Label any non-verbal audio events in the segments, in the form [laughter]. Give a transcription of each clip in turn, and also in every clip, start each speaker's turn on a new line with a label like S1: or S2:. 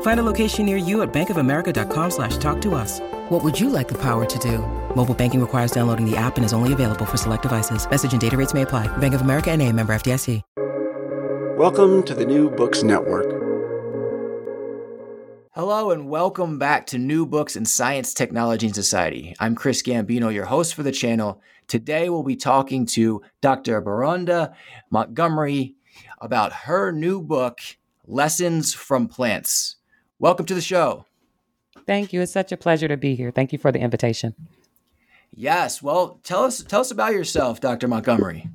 S1: Find a location near you at bankofamerica.com slash talk to us. What would you like the power to do? Mobile banking requires downloading the app and is only available for select devices. Message and data rates may apply. Bank of America and a member FDIC.
S2: Welcome to the New Books Network.
S3: Hello and welcome back to New Books in Science, Technology, and Society. I'm Chris Gambino, your host for the channel. Today we'll be talking to Dr. Beronda Montgomery about her new book, Lessons from Plants. Welcome to the show.
S4: Thank you. It's such a pleasure to be here. Thank you for the invitation.
S3: Yes. Well, tell us tell us about yourself, Dr. Montgomery.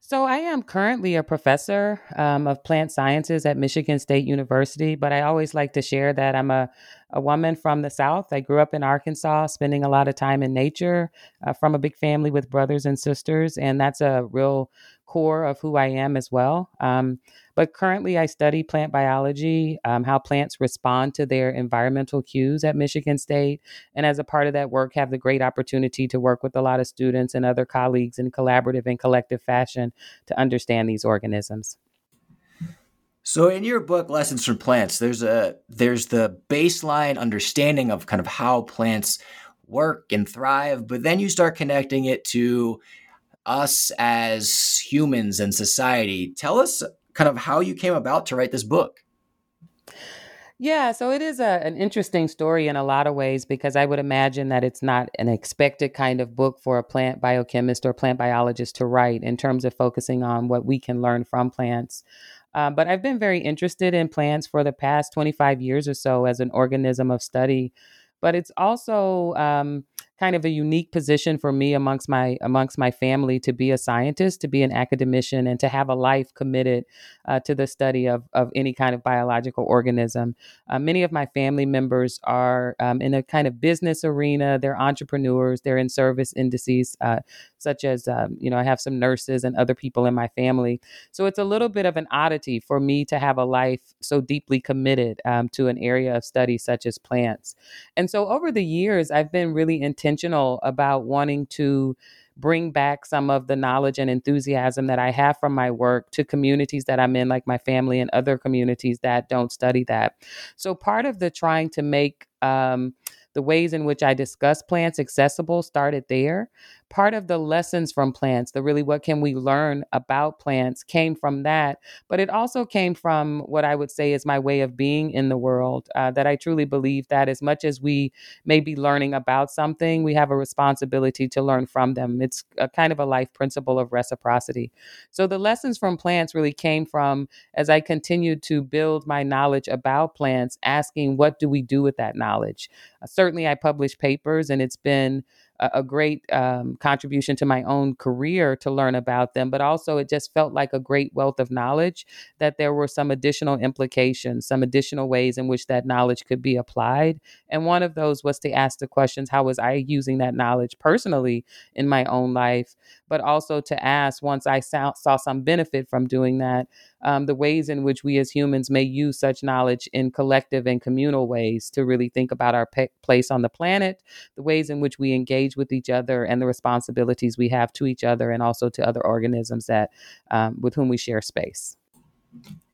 S4: So, I am currently a professor um, of plant sciences at Michigan State University, but I always like to share that I'm a, a woman from the South. I grew up in Arkansas, spending a lot of time in nature uh, from a big family with brothers and sisters, and that's a real core of who I am as well. Um, but currently, I study plant biology, um, how plants respond to their environmental cues at Michigan State. And as a part of that work, have the great opportunity to work with a lot of students and other colleagues in collaborative and collective fashion to understand these organisms.
S3: So in your book Lessons from Plants there's a there's the baseline understanding of kind of how plants work and thrive but then you start connecting it to us as humans and society. Tell us kind of how you came about to write this book.
S4: Yeah, so it is a, an interesting story in a lot of ways because I would imagine that it's not an expected kind of book for a plant biochemist or plant biologist to write in terms of focusing on what we can learn from plants. Um, but I've been very interested in plants for the past 25 years or so as an organism of study. But it's also um, kind of a unique position for me amongst my amongst my family to be a scientist, to be an academician, and to have a life committed uh, to the study of of any kind of biological organism. Uh, many of my family members are um, in a kind of business arena. They're entrepreneurs. They're in service indices, uh, such as um, you know I have some nurses and other people in my family. So it's a little bit of an oddity for me to have a life so deeply committed um, to an area of study such as plants. And so over the years, I've been really intentional about wanting to bring back some of the knowledge and enthusiasm that I have from my work to communities that I'm in, like my family and other communities that don't study that. So, part of the trying to make um, the ways in which I discuss plants accessible started there. Part of the lessons from plants, the really what can we learn about plants, came from that. But it also came from what I would say is my way of being in the world. Uh, that I truly believe that as much as we may be learning about something, we have a responsibility to learn from them. It's a kind of a life principle of reciprocity. So the lessons from plants really came from as I continued to build my knowledge about plants, asking what do we do with that knowledge. Uh, certainly, I publish papers, and it's been a, great um, contribution to my own career to learn about them, but also it just felt like a great wealth of knowledge that there were some additional implications, some additional ways in which that knowledge could be applied. And one of those was to ask the questions how was I using that knowledge personally in my own life, but also to ask once I saw, saw some benefit from doing that, um, the ways in which we as humans may use such knowledge in collective and communal ways to really think about our pe- place on the planet, the ways in which we engage with each other, and the responsibilities we have to each other and also to other organisms that um, with whom we share space.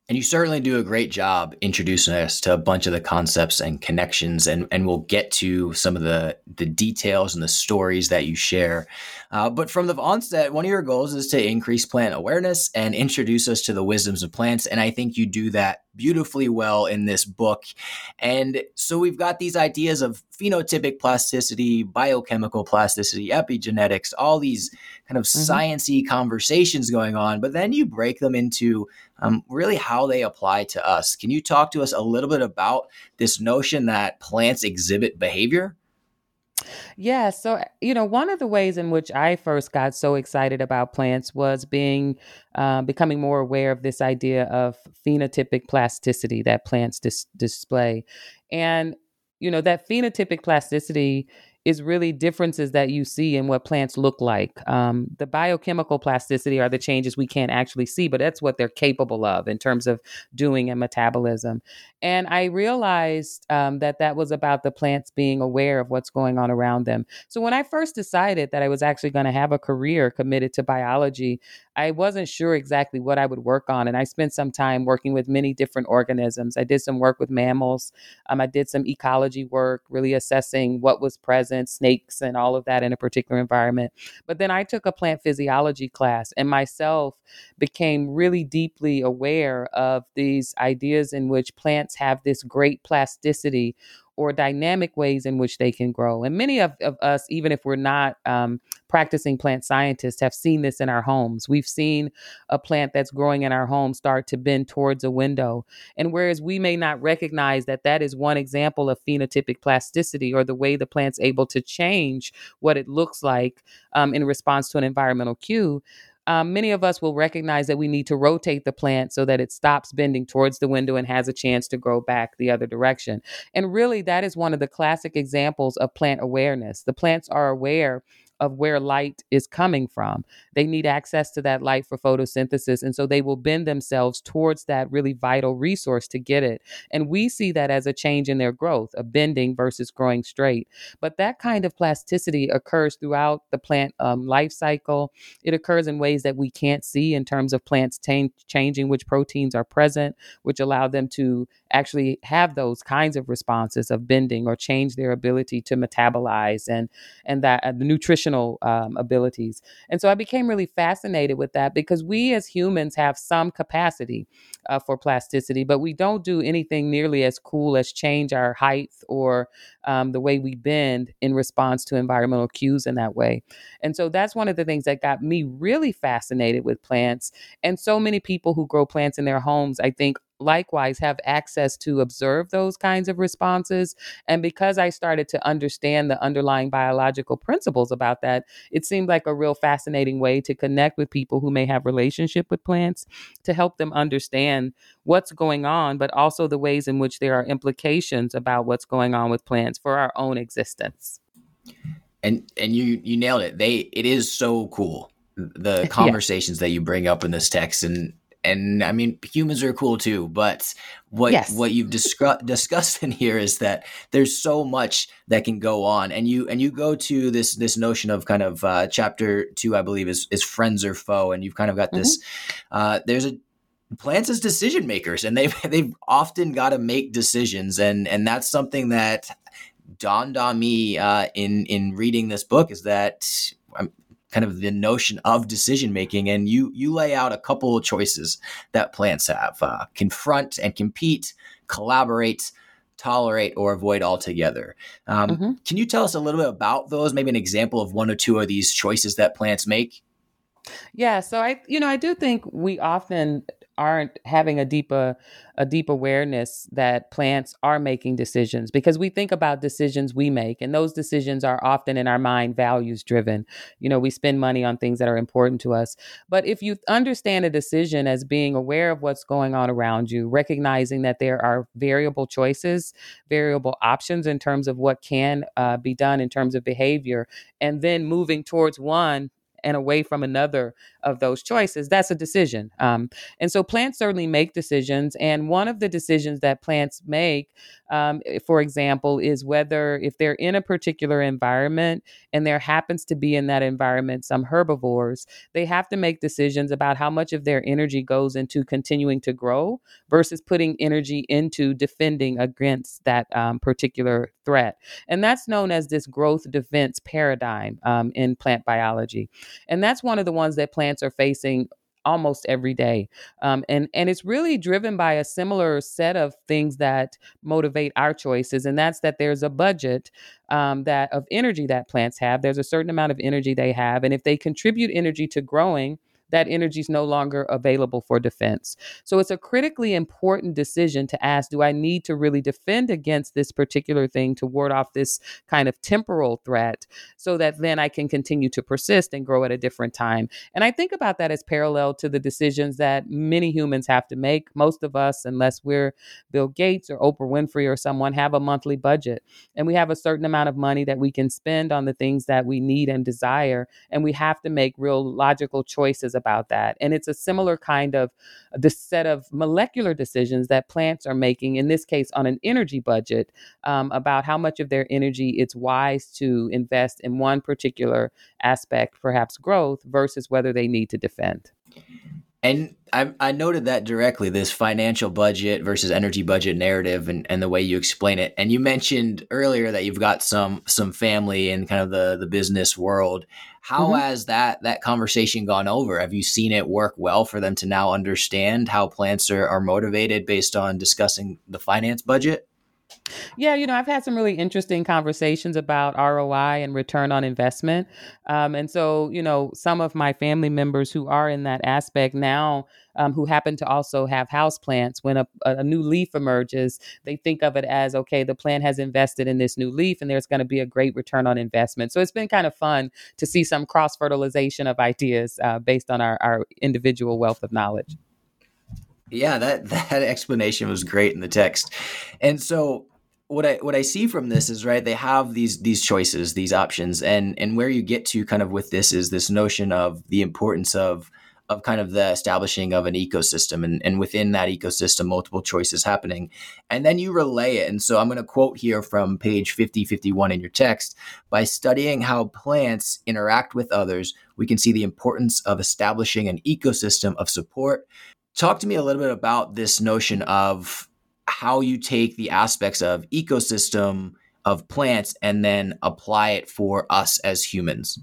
S3: And you certainly do a great job introducing us to a bunch of the concepts and connections, and, and we'll get to some of the, the details and the stories that you share. Uh, but from the onset, one of your goals is to increase plant awareness and introduce us to the wisdoms of plants. And I think you do that beautifully well in this book. And so we've got these ideas of phenotypic plasticity, biochemical plasticity, epigenetics, all these kind of mm-hmm. sciency conversations going on. But then you break them into um, really how they apply to us. Can you talk to us a little bit about this notion that plants exhibit behavior?
S4: Yeah. So, you know, one of the ways in which I first got so excited about plants was being, uh, becoming more aware of this idea of phenotypic plasticity that plants dis- display. And, you know, that phenotypic plasticity is really differences that you see in what plants look like. Um, the biochemical plasticity are the changes we can't actually see, but that's what they're capable of in terms of doing and metabolism. And I realized um, that that was about the plants being aware of what's going on around them. So when I first decided that I was actually going to have a career committed to biology, I wasn't sure exactly what I would work on. And I spent some time working with many different organisms. I did some work with mammals. Um, I did some ecology work, really assessing what was present, snakes and all of that in a particular environment. But then I took a plant physiology class and myself became really deeply aware of these ideas in which plants have this great plasticity or dynamic ways in which they can grow. And many of, of us, even if we're not um, practicing plant scientists, have seen this in our homes. We've seen a plant that's growing in our home start to bend towards a window. And whereas we may not recognize that that is one example of phenotypic plasticity or the way the plant's able to change what it looks like um, in response to an environmental cue, um, many of us will recognize that we need to rotate the plant so that it stops bending towards the window and has a chance to grow back the other direction. And really, that is one of the classic examples of plant awareness. The plants are aware of where light is coming from. They need access to that light for photosynthesis. And so they will bend themselves towards that really vital resource to get it. And we see that as a change in their growth, a bending versus growing straight. But that kind of plasticity occurs throughout the plant um, life cycle. It occurs in ways that we can't see in terms of plants t- changing which proteins are present, which allow them to actually have those kinds of responses of bending or change their ability to metabolize and and that uh, the um, abilities. And so I became really fascinated with that because we as humans have some capacity uh, for plasticity, but we don't do anything nearly as cool as change our height or um, the way we bend in response to environmental cues in that way. And so that's one of the things that got me really fascinated with plants. And so many people who grow plants in their homes, I think, likewise have access to observe those kinds of responses. And because I started to understand the underlying biological principles about that, it seemed like a real fascinating way to connect with people who may have relationship with plants to help them understand what's going on, but also the ways in which there are implications about what's going on with plants for our own existence.
S3: And and you you nailed it. They it is so cool the [laughs] conversations yeah. that you bring up in this text and and I mean humans are cool too, but what yes. what you've discuss, discussed in here is that there's so much that can go on, and you and you go to this this notion of kind of uh, chapter two, I believe, is is friends or foe, and you've kind of got this. Mm-hmm. Uh, there's a plants as decision makers, and they've [laughs] they've often got to make decisions, and and that's something that dawned on me uh, in in reading this book is that kind of the notion of decision making and you you lay out a couple of choices that plants have uh, confront and compete collaborate tolerate or avoid altogether. Um, mm-hmm. can you tell us a little bit about those? Maybe an example of one or two of these choices that plants make?
S4: Yeah so i you know i do think we often aren't having a deeper a deep awareness that plants are making decisions because we think about decisions we make and those decisions are often in our mind values driven you know we spend money on things that are important to us. But if you understand a decision as being aware of what's going on around you recognizing that there are variable choices variable options in terms of what can uh, be done in terms of behavior and then moving towards one and away from another of those choices, that's a decision. Um, and so plants certainly make decisions. And one of the decisions that plants make, um, eh, for example, is whether if they're in a particular environment and there happens to be in that environment some herbivores, they have to make decisions about how much of their energy goes into continuing to grow versus putting energy into defending against that um, particular threat. And that's known as this growth defense paradigm um, in plant biology. And that's one of the ones that plants are facing almost every day um, and and it's really driven by a similar set of things that motivate our choices and that's that there's a budget um, that of energy that plants have there's a certain amount of energy they have and if they contribute energy to growing that energy is no longer available for defense. So it's a critically important decision to ask do I need to really defend against this particular thing to ward off this kind of temporal threat so that then I can continue to persist and grow at a different time? And I think about that as parallel to the decisions that many humans have to make. Most of us, unless we're Bill Gates or Oprah Winfrey or someone, have a monthly budget and we have a certain amount of money that we can spend on the things that we need and desire. And we have to make real logical choices about that. And it's a similar kind of the set of molecular decisions that plants are making, in this case, on an energy budget, um, about how much of their energy it's wise to invest in one particular aspect, perhaps growth, versus whether they need to defend.
S3: And I, I, noted that directly this financial budget versus energy budget narrative and, and the way you explain it. And you mentioned earlier that you've got some some family in kind of the, the business world. How mm-hmm. has that that conversation gone over? Have you seen it work well for them to now understand how plants are, are motivated based on discussing the finance budget?
S4: Yeah, you know, I've had some really interesting conversations about ROI and return on investment. Um, and so, you know, some of my family members who are in that aspect now, um, who happen to also have house plants, when a, a new leaf emerges, they think of it as okay, the plant has invested in this new leaf and there's going to be a great return on investment. So it's been kind of fun to see some cross fertilization of ideas uh, based on our, our individual wealth of knowledge.
S3: Yeah, that [laughs] that explanation was great in the text. And so what I what I see from this is right they have these these choices, these options and and where you get to kind of with this is this notion of the importance of of kind of the establishing of an ecosystem and, and within that ecosystem multiple choices happening. And then you relay it. And so i'm going to quote here from page 5051 in your text. By studying how plants interact with others we can see the importance of establishing an ecosystem of support Talk to me a little bit about this notion of how you take the aspects of ecosystem of plants and then apply it for us as humans.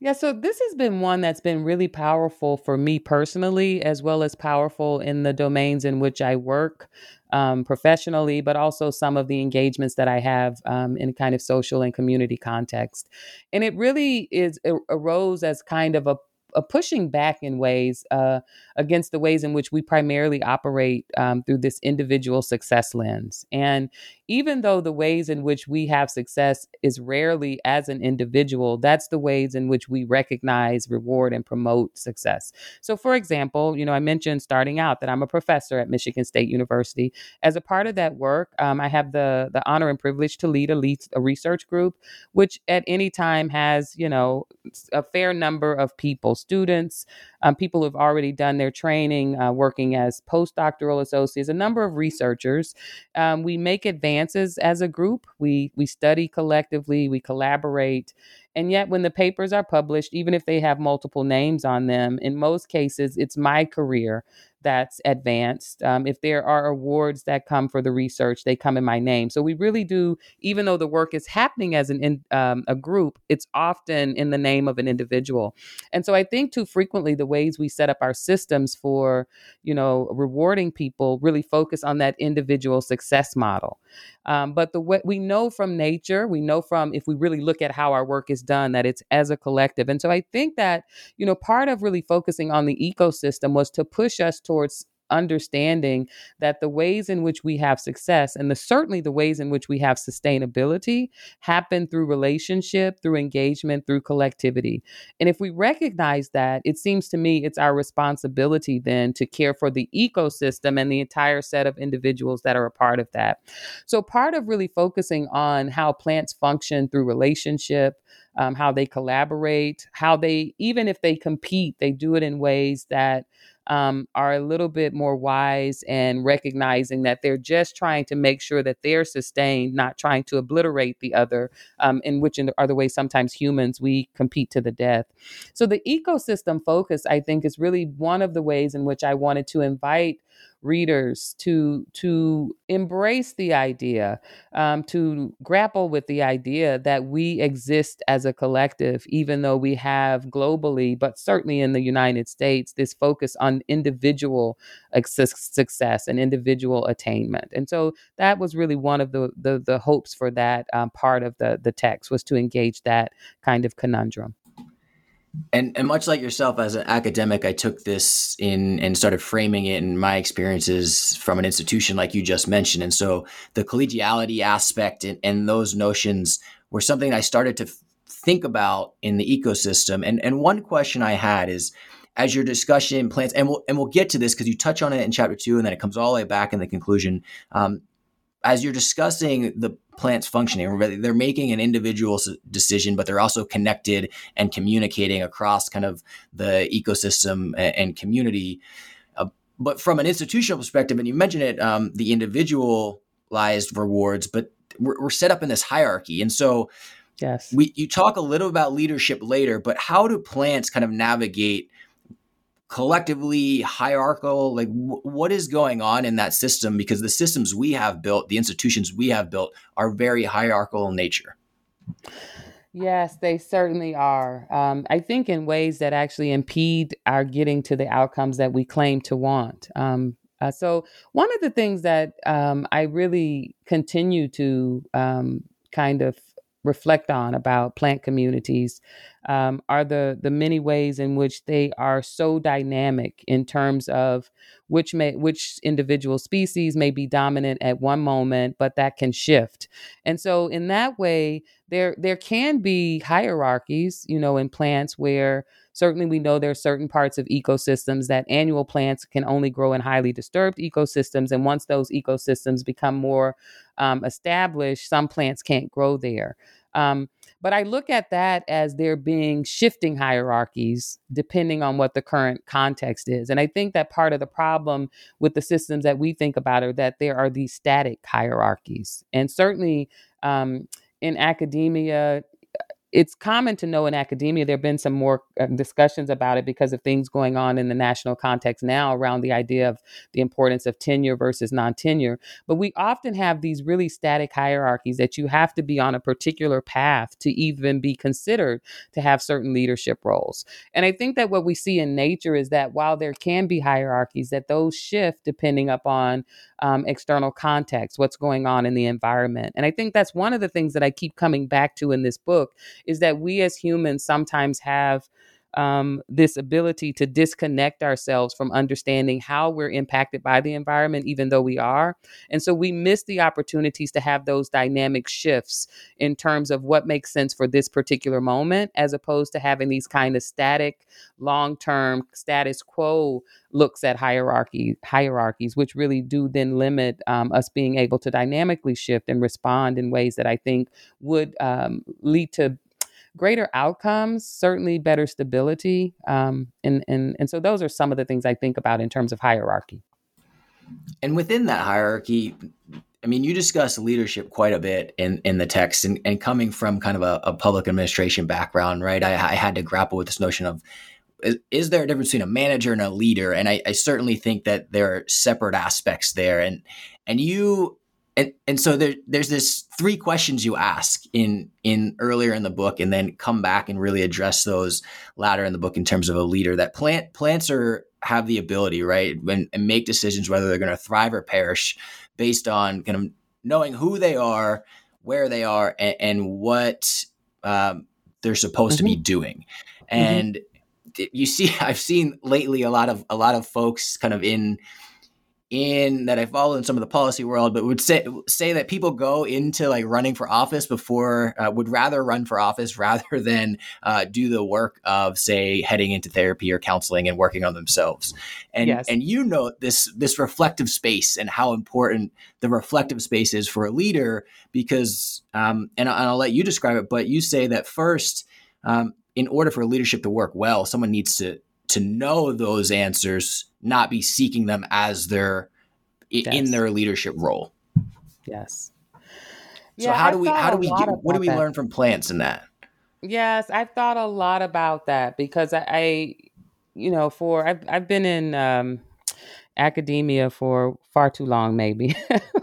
S4: Yeah, so this has been one that's been really powerful for me personally, as well as powerful in the domains in which I work um, professionally, but also some of the engagements that I have um, in kind of social and community context. And it really is it arose as kind of a a pushing back in ways uh, against the ways in which we primarily operate um, through this individual success lens. And even though the ways in which we have success is rarely as an individual, that's the ways in which we recognize, reward, and promote success. So, for example, you know, I mentioned starting out that I'm a professor at Michigan State University. As a part of that work, um, I have the the honor and privilege to lead a, lead a research group, which at any time has, you know, a fair number of people, students, um, people who've already done their training, uh, working as postdoctoral associates, a number of researchers. Um, we make advances as a group. We we study collectively. We collaborate, and yet, when the papers are published, even if they have multiple names on them, in most cases, it's my career that's advanced. Um, if there are awards that come for the research, they come in my name. So we really do, even though the work is happening as an in, um, a group, it's often in the name of an individual. And so I think too frequently the ways we set up our systems for, you know, rewarding people really focus on that individual success model. Um, but the way we know from nature, we know from if we really look at how our work is done that it's as a collective. And so I think that, you know, part of really focusing on the ecosystem was to push us towards understanding that the ways in which we have success and the certainly the ways in which we have sustainability happen through relationship, through engagement, through collectivity. And if we recognize that, it seems to me it's our responsibility then to care for the ecosystem and the entire set of individuals that are a part of that. So part of really focusing on how plants function through relationship, um, how they collaborate, how they, even if they compete, they do it in ways that um, are a little bit more wise and recognizing that they're just trying to make sure that they're sustained, not trying to obliterate the other, um, in which in other ways sometimes humans we compete to the death. So the ecosystem focus, I think, is really one of the ways in which I wanted to invite readers to to embrace the idea, um, to grapple with the idea that we exist as a collective, even though we have globally, but certainly in the United States, this focus on individual success and individual attainment. And so that was really one of the the, the hopes for that um, part of the the text was to engage that kind of conundrum.
S3: And and much like yourself as an academic, I took this in and started framing it in my experiences from an institution like you just mentioned. And so the collegiality aspect and, and those notions were something I started to think about in the ecosystem. And and one question I had is as your discussion plants, and we'll and we'll get to this because you touch on it in chapter two, and then it comes all the way back in the conclusion. Um, as you're discussing the plant's functioning, they're making an individual decision, but they're also connected and communicating across kind of the ecosystem and community. Uh, but from an institutional perspective, and you mentioned it, um, the individualized rewards, but we're, we're set up in this hierarchy, and so
S4: yes,
S3: we you talk a little about leadership later, but how do plants kind of navigate? Collectively hierarchical like w- what is going on in that system? Because the systems we have built the institutions we have built are very hierarchical in nature.
S4: Yes they certainly are. Um, i think in ways that actually impede our getting to the outcomes that we claim to want. Um, uh, so one of the things that um, i really continue to um, kind of reflect on about plant communities um, are the the many ways in which they are so dynamic in terms of which may which individual species may be dominant at one moment, but that can shift. And so in that way, there there can be hierarchies, you know, in plants where certainly we know there are certain parts of ecosystems that annual plants can only grow in highly disturbed ecosystems, and once those ecosystems become more um, established, some plants can't grow there. Um, but I look at that as there being shifting hierarchies depending on what the current context is. And I think that part of the problem with the systems that we think about are that there are these static hierarchies. And certainly um, in academia, it's common to know in academia there have been some more uh, discussions about it because of things going on in the national context now around the idea of the importance of tenure versus non-tenure. But we often have these really static hierarchies that you have to be on a particular path to even be considered to have certain leadership roles. And i think that what we see in nature is that while there can be hierarchies that those shift depending upon um, external context what's going on in the environment. And i think that's one of the things that i keep coming back to in this book is that we as humans sometimes have um, this ability to disconnect ourselves from understanding how we're impacted by the environment, even though we are. And so we miss the opportunities to have those dynamic shifts in terms of what makes sense for this particular moment, as opposed to having these kind of static, long term status quo looks at hierarchy hierarchies, which really do then limit um, us being able to dynamically shift and respond in ways that I think would um, lead to greater outcomes, certainly better stability. Um, and, and, and so those are some of the things I think about in terms of hierarchy.
S3: And within that hierarchy, I mean, you discuss leadership quite a bit in, in the text, and, and coming from kind of a, a public administration background, right? I, I, had to grapple with this notion of is, is, there a difference between a manager and a leader? And I, I certainly think that there are separate aspects there. And and you and and so there there's this three questions you ask in in earlier in the book and then come back and really address those later in the book in terms of a leader that plant plants are have the ability right when and make decisions whether they're going to thrive or perish based on kind of knowing who they are where they are and, and what um, they're supposed mm-hmm. to be mm-hmm. doing and mm-hmm. you see i've seen lately a lot of a lot of folks kind of in in that I follow in some of the policy world, but would say say that people go into like running for office before uh, would rather run for office [laughs] rather than uh, do the work of say heading into therapy or counseling and working on themselves. And yes. and you know this this reflective space and how important the reflective space is for a leader because um, and, I'll, and I'll let you describe it, but you say that first. Um, in order for leadership to work well, someone needs to to know those answers, not be seeking them as their yes. in their leadership role.
S4: Yes.
S3: So yeah, how do we how do we get, what do we that. learn from plants in that?
S4: Yes, I've thought a lot about that because I, I you know, for I've I've been in um, academia for far too long, maybe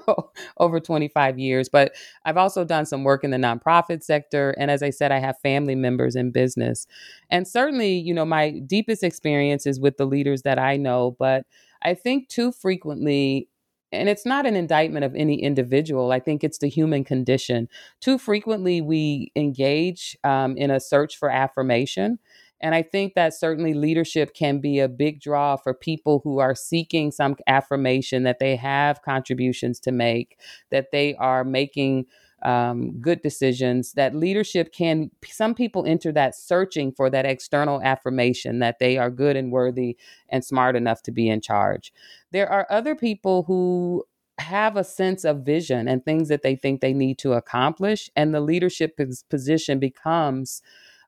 S4: [laughs] over 25 years. But I've also done some work in the nonprofit sector. And as I said, I have family members in business. And certainly, you know, my deepest experience is with the leaders that I know. But I think too frequently, and it's not an indictment of any individual. I think it's the human condition. Too frequently, we engage um, in a search for affirmation and I think that certainly leadership can be a big draw for people who are seeking some affirmation that they have contributions to make, that they are making um, good decisions. That leadership can, some people enter that searching for that external affirmation that they are good and worthy and smart enough to be in charge. There are other people who have a sense of vision and things that they think they need to accomplish, and the leadership position becomes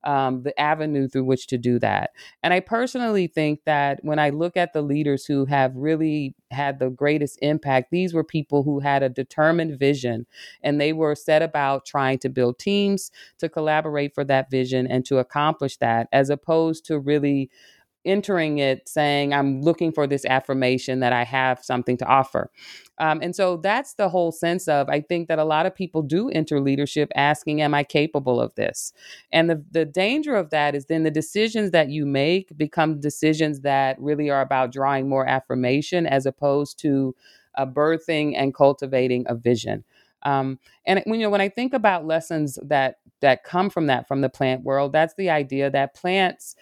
S4: um, the avenue through which to do that. And I personally think that when I look at the leaders who have really had the greatest impact, these were people who had a determined vision and they were set about trying to build teams to collaborate for that vision and to accomplish that, as opposed to really entering it saying, I'm looking for this affirmation that I have something to offer. Um, and so that's the whole sense of I think that a lot of people do enter leadership asking, Am I capable of this? And the, the danger of that is then the decisions that you make become decisions that really are about drawing more affirmation as opposed to uh, birthing and cultivating a vision. Um, and when you know when I think about lessons that that come from that from the plant world, that's the idea that plants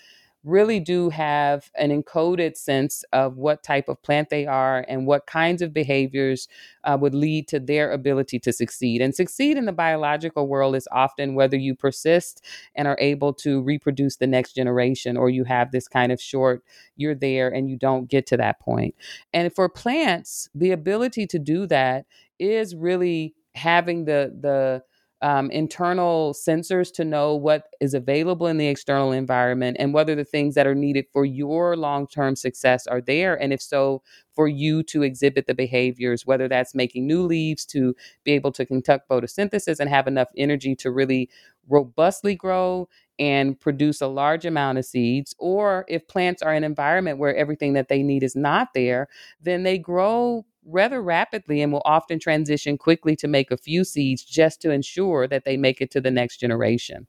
S4: really do have an encoded sense of what type of plant they are and what kinds of behaviors uh, would lead to their ability to succeed. And succeed in the biological world is often whether you persist and are able to reproduce the next generation or you have this kind of short, you're there and you don't get to that point. And for plants, the ability to do that is really having the, the, um, internal sensors to know what is available in the external environment and whether the things that are needed for your long term success are there. And if so, for you to exhibit the behaviors, whether that's making new leaves to be able to conduct photosynthesis and have enough energy to really robustly grow and produce a large amount of seeds, or if plants are in an environment where everything that they need is not there, then they grow rather rapidly and will often transition quickly to make a few seeds just to ensure that they make it to the next generation.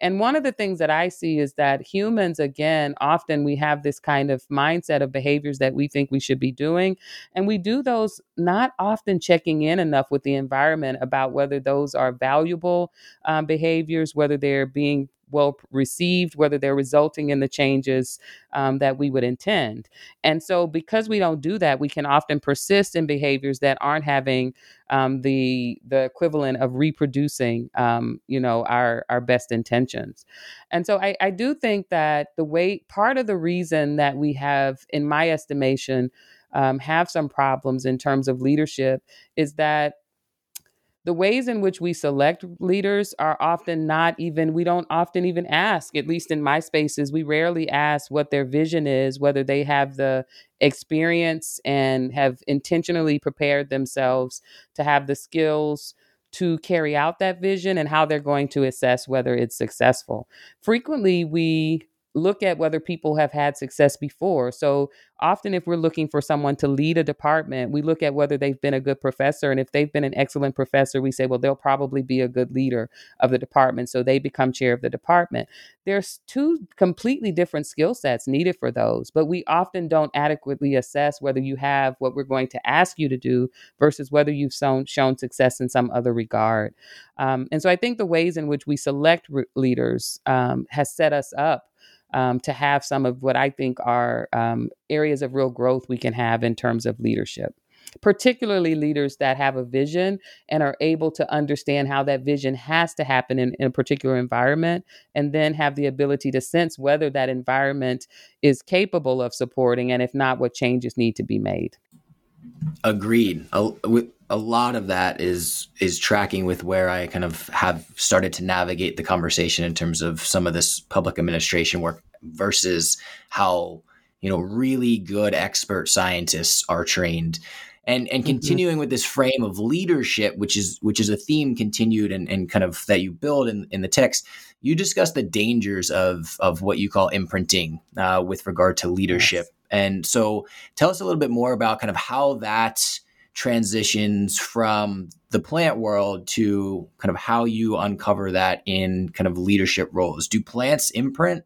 S4: And one of the things that I see is that humans, again, often we have this kind of mindset of behaviors that we think we should be doing. And we do those not often checking in enough with the environment about whether those are valuable um, behaviors, whether they're being well received, whether they're resulting in the changes um, that we would intend. And so, because we don't do that, we can often persist in behaviors that aren't having um, the the equivalent of reproducing, um, you know, our our best intentions. And so, I, I do think that the way part of the reason that we have, in my estimation, um, have some problems in terms of leadership is that the ways in which we select leaders are often not even we don't often even ask at least in my spaces we rarely ask what their vision is whether they have the experience and have intentionally prepared themselves to have the skills to carry out that vision and how they're going to assess whether it's successful. Frequently we look at whether people have had success before. So often, if we're looking for someone to lead a department, we look at whether they've been a good professor. And if they've been an excellent professor, we say, well, they'll probably be a good leader of the department. So they become chair of the department. There's two completely different skill sets needed for those, but we often don't adequately assess whether you have what we're going to ask you to do versus whether you've shown, shown success in some other regard. Um, and so I think the ways in which we select re- leaders um, has set us up um, to have some of what I think are um, areas of real growth we can have in terms of leadership. particularly leaders that have a vision and are able to understand how that vision has to happen in, in a particular environment, and then have the ability to sense whether that environment is capable of supporting, and if not, what changes need to be made.
S3: Agreed. A, a lot of that is is tracking with where I kind of have started to navigate the conversation in terms of some of this public administration work versus how you know really good expert scientists are trained and and mm-hmm. continuing mm-hmm. with this frame of leadership which is which is a theme continued and, and kind of that you build in, in the text you discuss the dangers of of what you call imprinting uh, with regard to leadership yes. and so tell us a little bit more about kind of how that transitions from the plant world to kind of how you uncover that in kind of leadership roles do plants imprint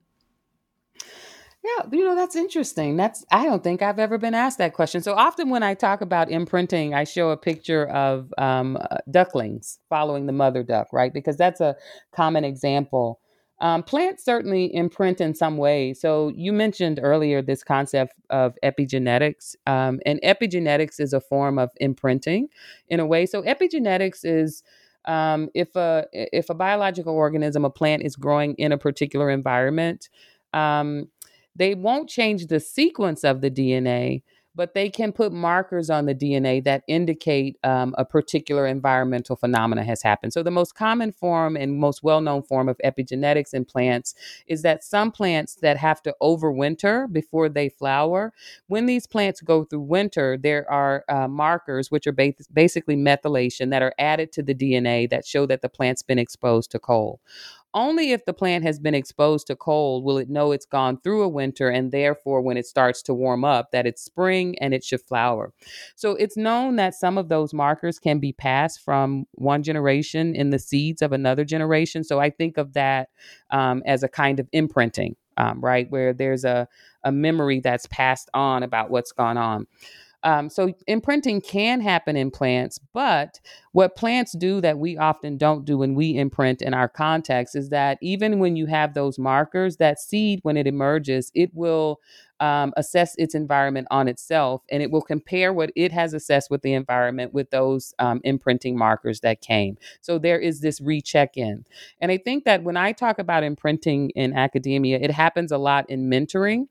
S4: yeah, you know, that's interesting. That's I don't think I've ever been asked that question. So often when I talk about imprinting, I show a picture of um, uh, ducklings following the mother duck, right? Because that's a common example. Um, plants certainly imprint in some way. So you mentioned earlier this concept of epigenetics, um, and epigenetics is a form of imprinting in a way. So epigenetics is um, if a if a biological organism, a plant, is growing in a particular environment. Um, they won't change the sequence of the DNA, but they can put markers on the DNA that indicate um, a particular environmental phenomena has happened. So, the most common form and most well known form of epigenetics in plants is that some plants that have to overwinter before they flower, when these plants go through winter, there are uh, markers, which are ba- basically methylation, that are added to the DNA that show that the plant's been exposed to cold. Only if the plant has been exposed to cold will it know it's gone through a winter, and therefore, when it starts to warm up, that it's spring and it should flower. So it's known that some of those markers can be passed from one generation in the seeds of another generation. So I think of that um, as a kind of imprinting, um, right? Where there's a, a memory that's passed on about what's gone on. Um, so imprinting can happen in plants, but what plants do that we often don't do when we imprint in our context is that even when you have those markers, that seed, when it emerges, it will um, assess its environment on itself and it will compare what it has assessed with the environment with those um, imprinting markers that came. So there is this recheck in. And I think that when I talk about imprinting in academia, it happens a lot in mentoring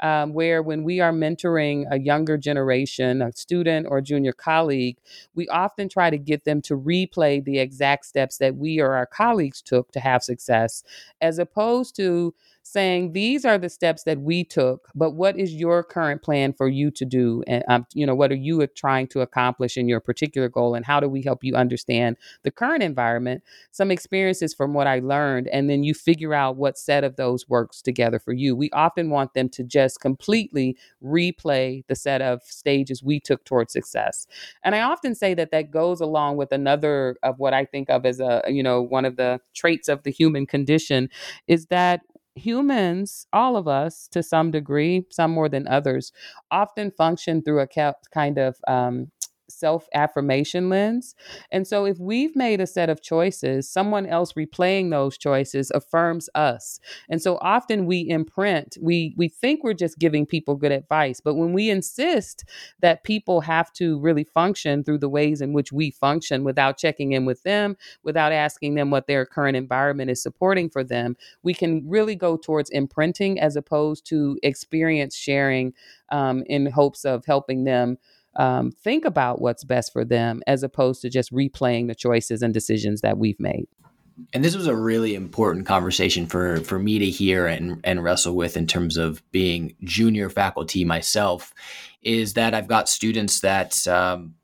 S4: um, where when we are mentoring a younger generation, a student or junior colleague, we often try to get them to replay the exact steps that we or our colleagues took to have success, as opposed to saying these are the steps that we took but what is your current plan for you to do? And um, you know what are you trying to accomplish in your particular goal and how do we help you understand the current environment some experiences from what i learned and then you figure out what set of those works together for you. We often want them to just completely replay the set of stages we took towards success. And i often say that that goes along with another of what i think of as a you know one of the traits of the human condition is that humans, all of us to some degree, some more than others, often function through a kind of um, self affirmation lens. And so if we've made a set of choices, someone else replaying those choices affirms us. And so often we imprint, we we think we're just giving people good advice, but when we insist that people have to really function through the ways in which we function without checking in with them, without asking them what their current environment is supporting for them, we can really go towards imprinting as opposed to experience sharing um, in hopes of helping them um, think about what's best for them as opposed to just replaying the choices and decisions that we've made.
S3: And this was a really important conversation for for me to hear and and wrestle with in terms of being junior faculty myself. Is that I've got students that um,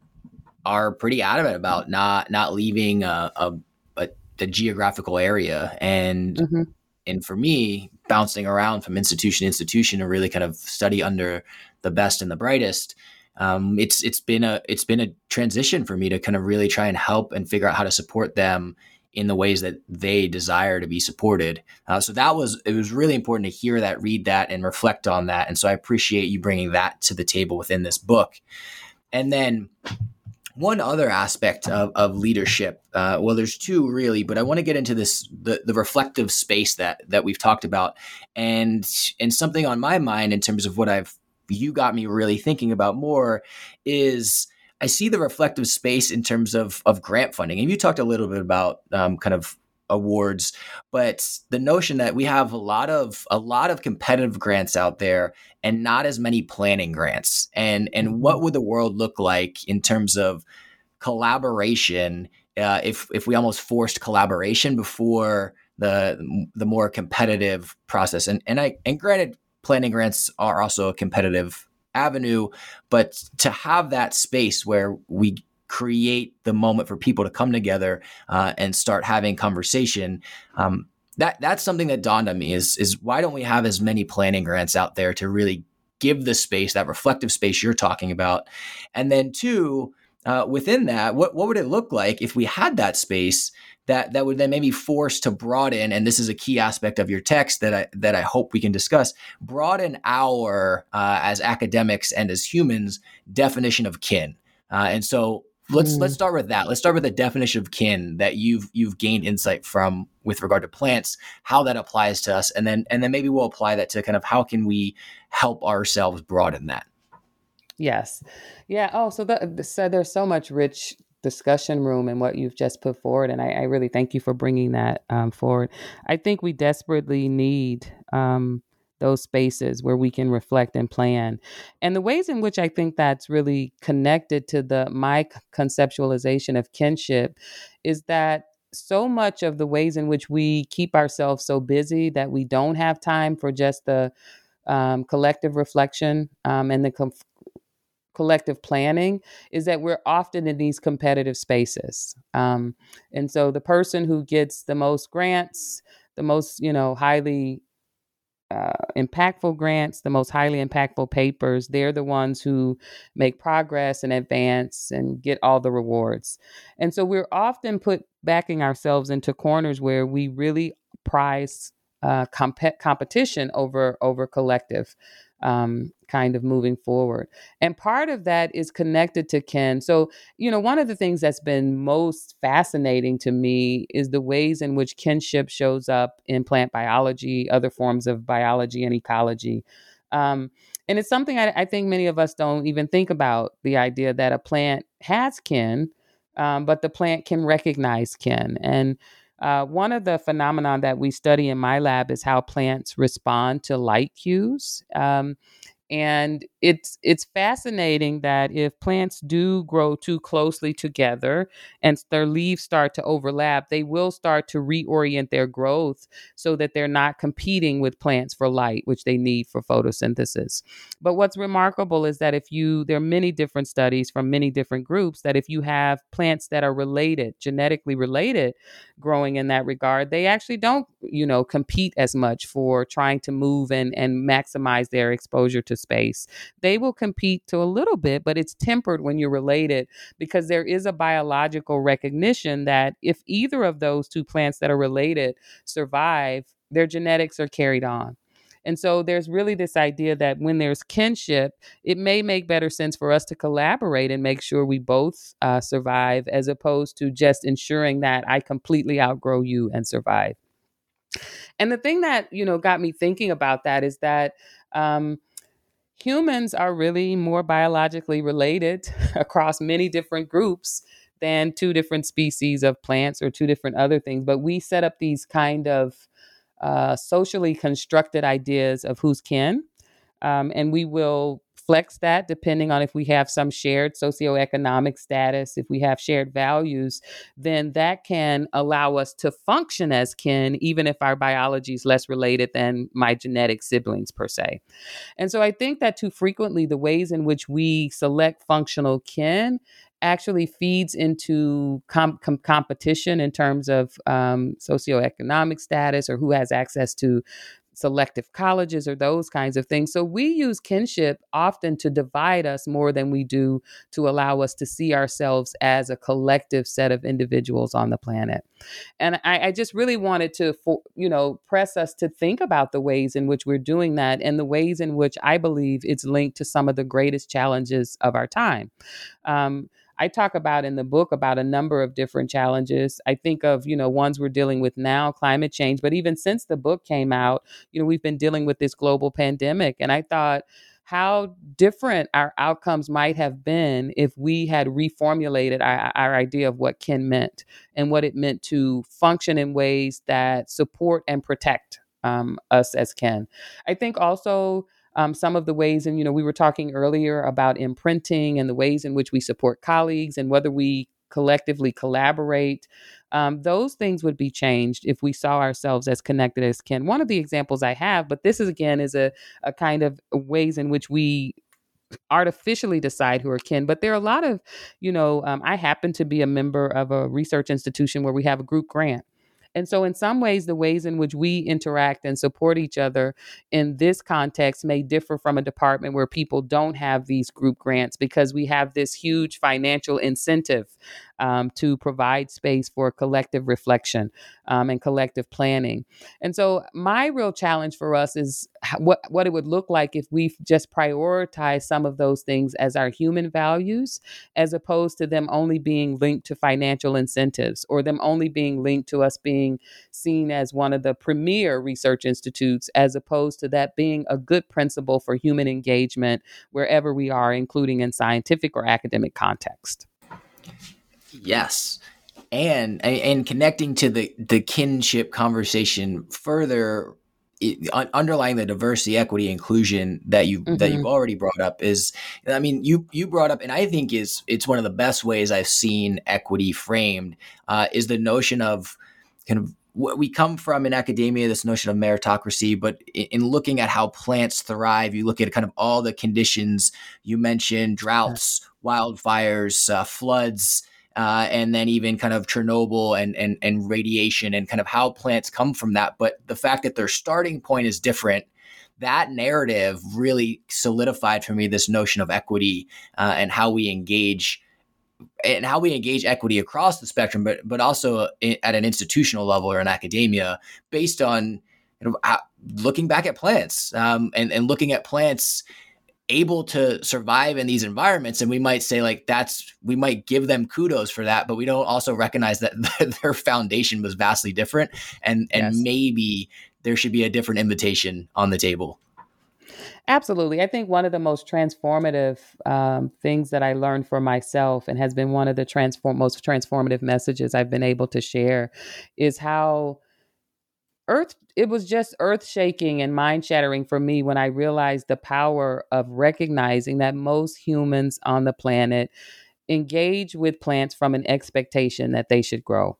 S3: are pretty adamant about not not leaving a, a, a the geographical area and. Mm-hmm. And for me, bouncing around from institution to institution to really kind of study under the best and the brightest, um, it's it's been a it's been a transition for me to kind of really try and help and figure out how to support them in the ways that they desire to be supported. Uh, so that was it was really important to hear that, read that, and reflect on that. And so I appreciate you bringing that to the table within this book. And then one other aspect of, of leadership, uh, well, there's two really, but I want to get into this the, the reflective space that that we've talked about, and and something on my mind in terms of what I've you got me really thinking about more is I see the reflective space in terms of of grant funding, and you talked a little bit about um, kind of awards, but the notion that we have a lot of a lot of competitive grants out there and not as many planning grants, and and what mm-hmm. would the world look like in terms of collaboration uh, if if we almost forced collaboration before the the more competitive process. And and I and granted, planning grants are also a competitive avenue, but to have that space where we create the moment for people to come together uh, and start having conversation. Um, that that's something that dawned on me is is why don't we have as many planning grants out there to really give the space that reflective space you're talking about, and then two. Uh, within that, what what would it look like if we had that space that that would then maybe force to broaden and this is a key aspect of your text that I that I hope we can discuss broaden our uh, as academics and as humans definition of kin uh, and so let's mm. let's start with that let's start with the definition of kin that you've you've gained insight from with regard to plants how that applies to us and then and then maybe we'll apply that to kind of how can we help ourselves broaden that
S4: Yes. Yeah. Oh, so, the, so there's so much rich discussion room and what you've just put forward. And I, I really thank you for bringing that um, forward. I think we desperately need um, those spaces where we can reflect and plan. And the ways in which I think that's really connected to the my conceptualization of kinship is that so much of the ways in which we keep ourselves so busy that we don't have time for just the um, collective reflection um, and the com- collective planning is that we're often in these competitive spaces. Um, and so the person who gets the most grants, the most, you know, highly uh, impactful grants, the most highly impactful papers, they're the ones who make progress and advance and get all the rewards. And so we're often put backing ourselves into corners where we really prize uh, comp- competition over over collective um, kind of moving forward. And part of that is connected to kin. So, you know, one of the things that's been most fascinating to me is the ways in which kinship shows up in plant biology, other forms of biology and ecology. Um, and it's something I, I, think many of us don't even think about the idea that a plant has kin, um, but the plant can recognize kin. And uh, one of the phenomena that we study in my lab is how plants respond to light cues. Um, and it's it's fascinating that if plants do grow too closely together and their leaves start to overlap, they will start to reorient their growth so that they're not competing with plants for light, which they need for photosynthesis. But what's remarkable is that if you there are many different studies from many different groups that if you have plants that are related, genetically related, growing in that regard, they actually don't, you know, compete as much for trying to move and and maximize their exposure to space. They will compete to a little bit, but it's tempered when you're related because there is a biological recognition that if either of those two plants that are related survive, their genetics are carried on. And so there's really this idea that when there's kinship, it may make better sense for us to collaborate and make sure we both uh, survive as opposed to just ensuring that I completely outgrow you and survive. And the thing that, you know, got me thinking about that is that um, humans are really more biologically related [laughs] across many different groups than two different species of plants or two different other things. But we set up these kind of uh, socially constructed ideas of who's kin. Um, and we will flex that depending on if we have some shared socioeconomic status, if we have shared values, then that can allow us to function as kin, even if our biology is less related than my genetic siblings per se. And so I think that too frequently the ways in which we select functional kin actually feeds into com- com- competition in terms of um, socioeconomic status or who has access to selective colleges or those kinds of things. So we use kinship often to divide us more than we do to allow us to see ourselves as a collective set of individuals on the planet. And I, I just really wanted to, for, you know, press us to think about the ways in which we're doing that and the ways in which I believe it's linked to some of the greatest challenges of our time. Um, I talk about in the book about a number of different challenges. I think of, you know, ones we're dealing with now, climate change, but even since the book came out, you know, we've been dealing with this global pandemic. And I thought, how different our outcomes might have been if we had reformulated our, our idea of what kin meant and what it meant to function in ways that support and protect um, us as kin. I think also um, some of the ways, and you know, we were talking earlier about imprinting and the ways in which we support colleagues and whether we collectively collaborate. Um, those things would be changed if we saw ourselves as connected as kin. One of the examples I have, but this is again is a, a kind of ways in which we artificially decide who are kin but there are a lot of you know um, i happen to be a member of a research institution where we have a group grant and so, in some ways, the ways in which we interact and support each other in this context may differ from a department where people don't have these group grants because we have this huge financial incentive um, to provide space for collective reflection um, and collective planning. And so, my real challenge for us is what what it would look like if we just prioritize some of those things as our human values, as opposed to them only being linked to financial incentives or them only being linked to us being seen as one of the premier research institutes, as opposed to that being a good principle for human engagement wherever we are, including in scientific or academic context.
S3: Yes. And and connecting to the the kinship conversation further it, underlying the diversity, equity, inclusion that you mm-hmm. that you've already brought up is, I mean, you you brought up, and I think is it's one of the best ways I've seen equity framed uh, is the notion of kind of what we come from in academia this notion of meritocracy but in looking at how plants thrive you look at kind of all the conditions you mentioned droughts wildfires uh, floods uh, and then even kind of Chernobyl and, and and radiation and kind of how plants come from that. But the fact that their starting point is different, that narrative really solidified for me this notion of equity uh, and how we engage and how we engage equity across the spectrum, but but also at an institutional level or in academia, based on you know, looking back at plants um, and and looking at plants able to survive in these environments and we might say like that's we might give them kudos for that but we don't also recognize that [laughs] their foundation was vastly different and and yes. maybe there should be a different invitation on the table
S4: Absolutely. I think one of the most transformative um, things that I learned for myself and has been one of the transform most transformative messages I've been able to share is how earth it was just earth shaking and mind shattering for me when I realized the power of recognizing that most humans on the planet engage with plants from an expectation that they should grow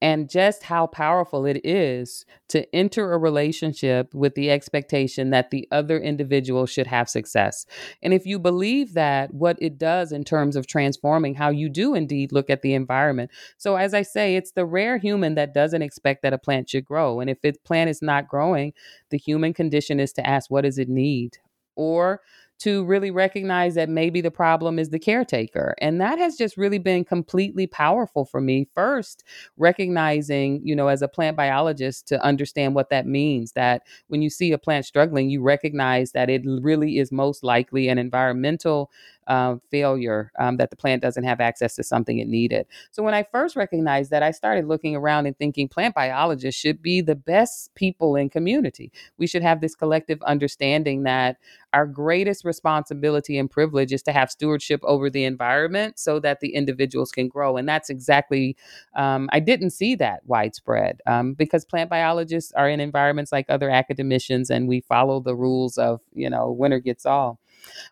S4: and just how powerful it is to enter a relationship with the expectation that the other individual should have success. And if you believe that, what it does in terms of transforming how you do indeed look at the environment. So, as I say, it's the rare human that doesn't expect that a plant should grow. And if its plant is not growing, the human condition is to ask, what does it need? Or to really recognize that maybe the problem is the caretaker. And that has just really been completely powerful for me. First, recognizing, you know, as a plant biologist, to understand what that means that when you see a plant struggling, you recognize that it really is most likely an environmental uh, failure um, that the plant doesn't have access to something it needed. So when I first recognized that, I started looking around and thinking plant biologists should be the best people in community. We should have this collective understanding that our greatest responsibility and privilege is to have stewardship over the environment so that the individuals can grow. And that's exactly, um, I didn't see that widespread um, because plant biologists are in environments like other academicians and we follow the rules of, you know, winner gets all.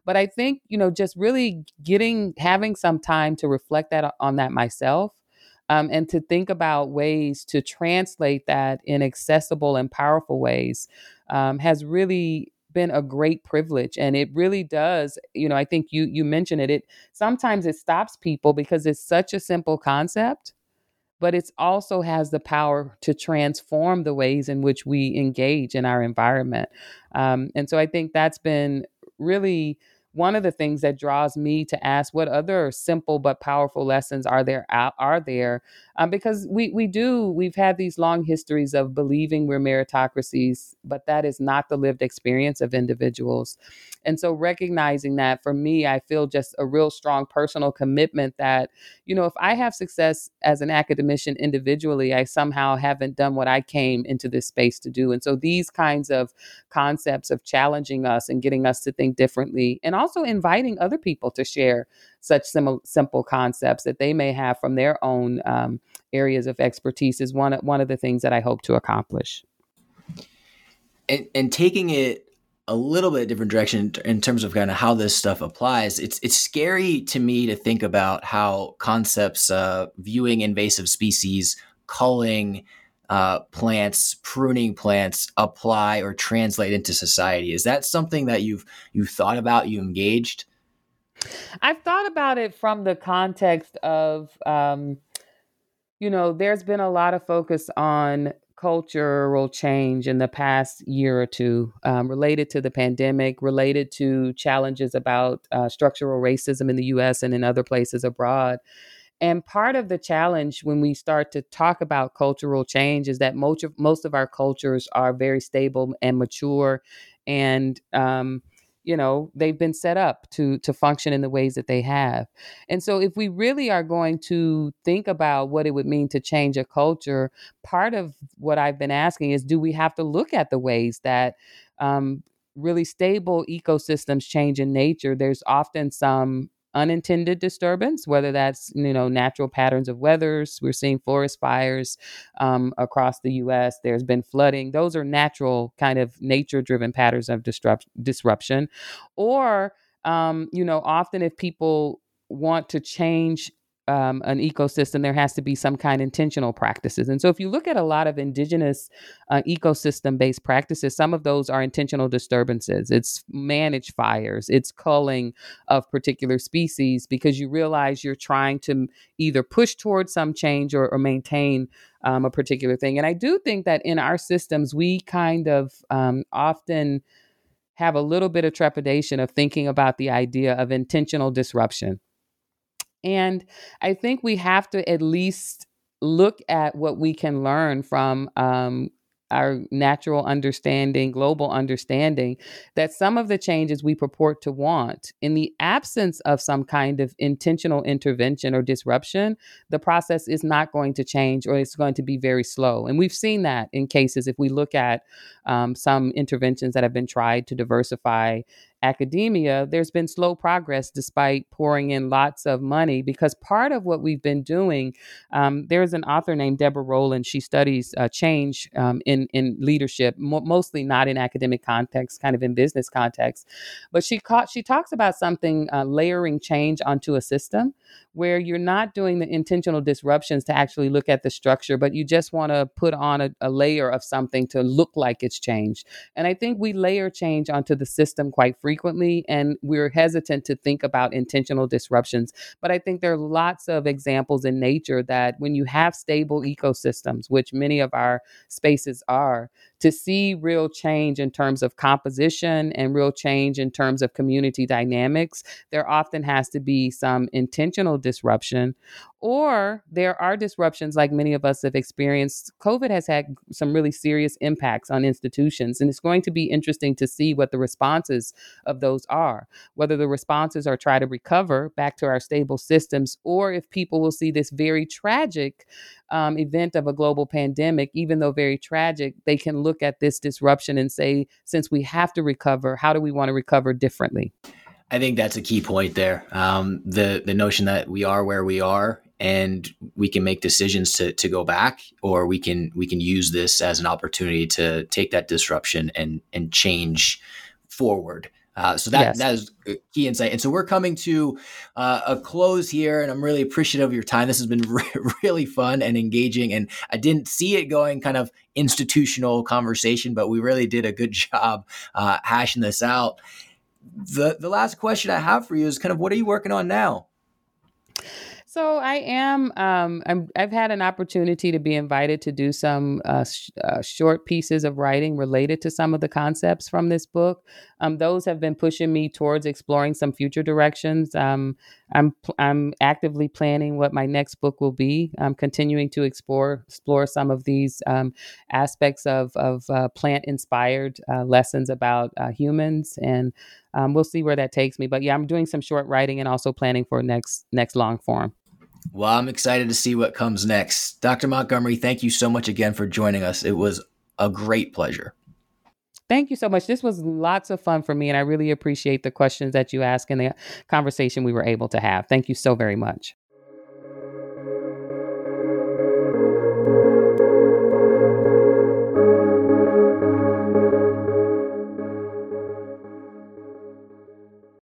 S4: But I think, you know, just really getting, having some time to reflect that on that myself. Um, and to think about ways to translate that in accessible and powerful ways um, has really been a great privilege and it really does you know i think you you mentioned it it sometimes it stops people because it's such a simple concept but it also has the power to transform the ways in which we engage in our environment um, and so i think that's been really one of the things that draws me to ask what other simple but powerful lessons are there are there? Um, because we we do we've had these long histories of believing we're meritocracies but that is not the lived experience of individuals. And so recognizing that for me i feel just a real strong personal commitment that you know if i have success as an academician individually i somehow haven't done what i came into this space to do. And so these kinds of concepts of challenging us and getting us to think differently and also inviting other people to share such sim- simple concepts that they may have from their own um, areas of expertise is one, one of the things that I hope to accomplish.
S3: And, and taking it a little bit different direction in terms of kind of how this stuff applies. It's it's scary to me to think about how concepts uh, viewing invasive species, culling uh, plants, pruning plants apply or translate into society. Is that something that you've you've thought about? You engaged?
S4: I've thought about it from the context of, um, you know, there's been a lot of focus on cultural change in the past year or two um, related to the pandemic, related to challenges about uh, structural racism in the US and in other places abroad. And part of the challenge when we start to talk about cultural change is that most of, most of our cultures are very stable and mature and um, you know they've been set up to to function in the ways that they have. And so if we really are going to think about what it would mean to change a culture part of what i've been asking is do we have to look at the ways that um, really stable ecosystems change in nature? There's often some unintended disturbance, whether that's you know natural patterns of weathers. We're seeing forest fires um, across the U.S. There's been flooding. Those are natural kind of nature-driven patterns of disrupt- disruption, or um, you know often if people want to change um, an ecosystem, there has to be some kind of intentional practices. And so, if you look at a lot of indigenous uh, ecosystem based practices, some of those are intentional disturbances. It's managed fires, it's culling of particular species because you realize you're trying to either push towards some change or, or maintain um, a particular thing. And I do think that in our systems, we kind of um, often have a little bit of trepidation of thinking about the idea of intentional disruption and I think we have to at least look at what we can learn from um, our natural understanding, global understanding, that some of the changes we purport to want, in the absence of some kind of intentional intervention or disruption, the process is not going to change or it's going to be very slow. And we've seen that in cases if we look at um, some interventions that have been tried to diversify academia, there's been slow progress despite pouring in lots of money. Because part of what we've been doing, um, there's an author named Deborah Rowland. She studies uh, change um, in in leadership, mo- mostly not in academic context, kind of in business context. But she caught she talks about something uh, layering change onto a system where you're not doing the intentional disruptions to actually look at the structure, but you just want to put on a, a, layer of something to look like it's changed. And I think we layer change onto the system quite frequently, and we're hesitant to think about intentional disruptions. But I think there are lots of examples in nature that when you have stable ecosystems, which many of our spaces are, to see real change in terms of composition and real change in terms of community dynamics, there often has to be some intentional disruption or there are disruptions like many of us have experienced. COVID has had some really serious impacts on institutions, and it's going to be interesting to see what the responses of those are. Whether the responses are try to recover back to our stable systems, or if people will see this very tragic um, event of a global pandemic, even though very tragic, they can look at this disruption and say, since we have to recover, how do we want to recover differently?
S3: I think that's a key point there. Um, the the notion that we are where we are and we can make decisions to to go back, or we can we can use this as an opportunity to take that disruption and and change forward. Uh, so that yes. that is key insight. And so we're coming to uh, a close here, and I'm really appreciative of your time. This has been [laughs] re- really fun and engaging, and I didn't see it going kind of institutional conversation, but we really did a good [laughs] job uh, hashing this out. The the last question I have for you is kind of what are you working on now?
S4: So I am. Um, I'm, I've had an opportunity to be invited to do some uh, sh- uh, short pieces of writing related to some of the concepts from this book. Um, those have been pushing me towards exploring some future directions. Um, I'm I'm actively planning what my next book will be. I'm continuing to explore explore some of these um, aspects of of uh, plant inspired uh, lessons about uh, humans, and um, we'll see where that takes me. But yeah, I'm doing some short writing and also planning for next next long form.
S3: Well, I'm excited to see what comes next. Dr. Montgomery, thank you so much again for joining us. It was a great pleasure.
S4: Thank you so much. This was lots of fun for me, and I really appreciate the questions that you asked and the conversation we were able to have. Thank you so very much.